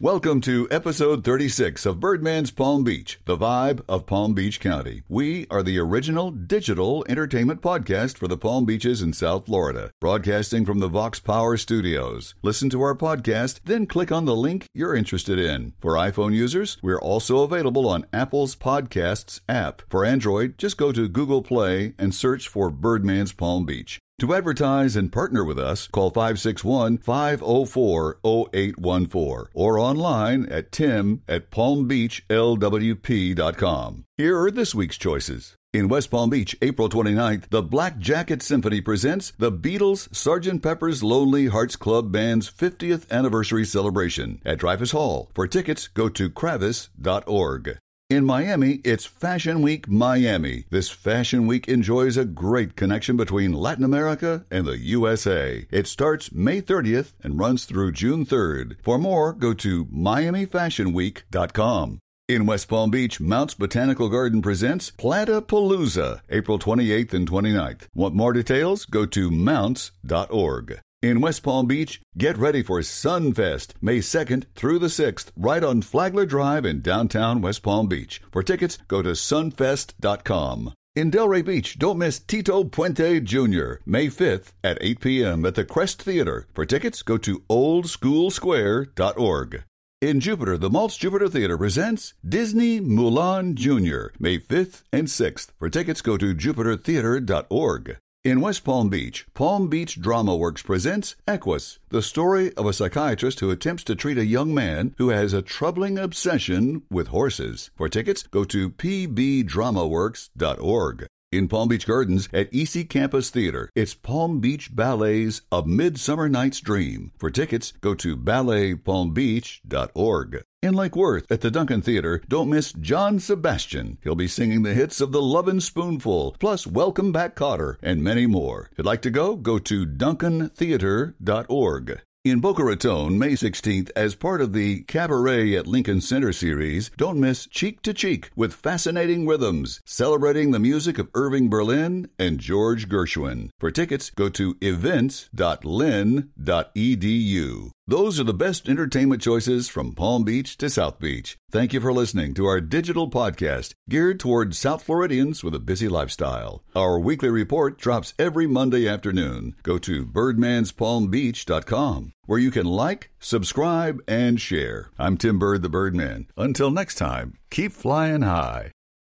Welcome to episode 36 of Birdman's Palm Beach, the vibe of Palm Beach County. We are the original digital entertainment podcast for the Palm Beaches in South Florida, broadcasting from the Vox Power Studios. Listen to our podcast, then click on the link you're interested in. For iPhone users, we're also available on Apple's Podcasts app. For Android, just go to Google Play and search for Birdman's Palm Beach. To advertise and partner with us, call 561 504 0814 or online at tim at palmbeachlwp.com. Here are this week's choices. In West Palm Beach, April 29th, the Black Jacket Symphony presents the Beatles Sgt. Pepper's Lonely Hearts Club Band's 50th anniversary celebration at Dreyfoos Hall. For tickets, go to kravis.org. In Miami, it's Fashion Week Miami. This Fashion Week enjoys a great connection between Latin America and the USA. It starts May 30th and runs through June 3rd. For more, go to MiamiFashionWeek.com. In West Palm Beach, Mounts Botanical Garden presents Plantapalooza, April 28th and 29th. Want more details? Go to mounts.org. In West Palm Beach, get ready for Sunfest, May 2nd through the 6th, right on Flagler Drive in downtown West Palm Beach. For tickets, go to sunfest.com. In Delray Beach, don't miss Tito Puente Jr., May 5th at 8 p.m. at the Crest Theater. For tickets, go to oldschoolsquare.org. In Jupiter, the Maltz Jupiter Theater presents Disney Mulan Jr., May 5th and 6th. For tickets, go to jupitertheater.org. In West Palm Beach, Palm Beach Drama Works presents Equus, the story of a psychiatrist who attempts to treat a young man who has a troubling obsession with horses. For tickets, go to pbdramaworks.org. In Palm Beach Gardens at Eissey Campus Theater, it's Palm Beach Ballet's A Midsummer Night's Dream. For tickets, go to balletpalmbeach.org. In Lake Worth at the Duncan Theater, don't miss John Sebastian. He'll be singing the hits of The Lovin' Spoonful, plus Welcome Back Kotter, and many more. If you'd like to go, go to duncantheater.org. In Boca Raton, May 16th, as part of the Cabaret at Lincoln Center series, don't miss Cheek to Cheek with Fascinating Rhythms, celebrating the music of Irving Berlin and George Gershwin. For tickets, go to events.lynn.edu. Those are the best entertainment choices from Palm Beach to South Beach. Thank you for listening to our digital podcast geared towards South Floridians with a busy lifestyle. Our weekly report drops every Monday afternoon. Go to birdmanspalmbeach.com where you can like, subscribe, and share. I'm Tim Bird, the Birdman. Until next time, keep flying high.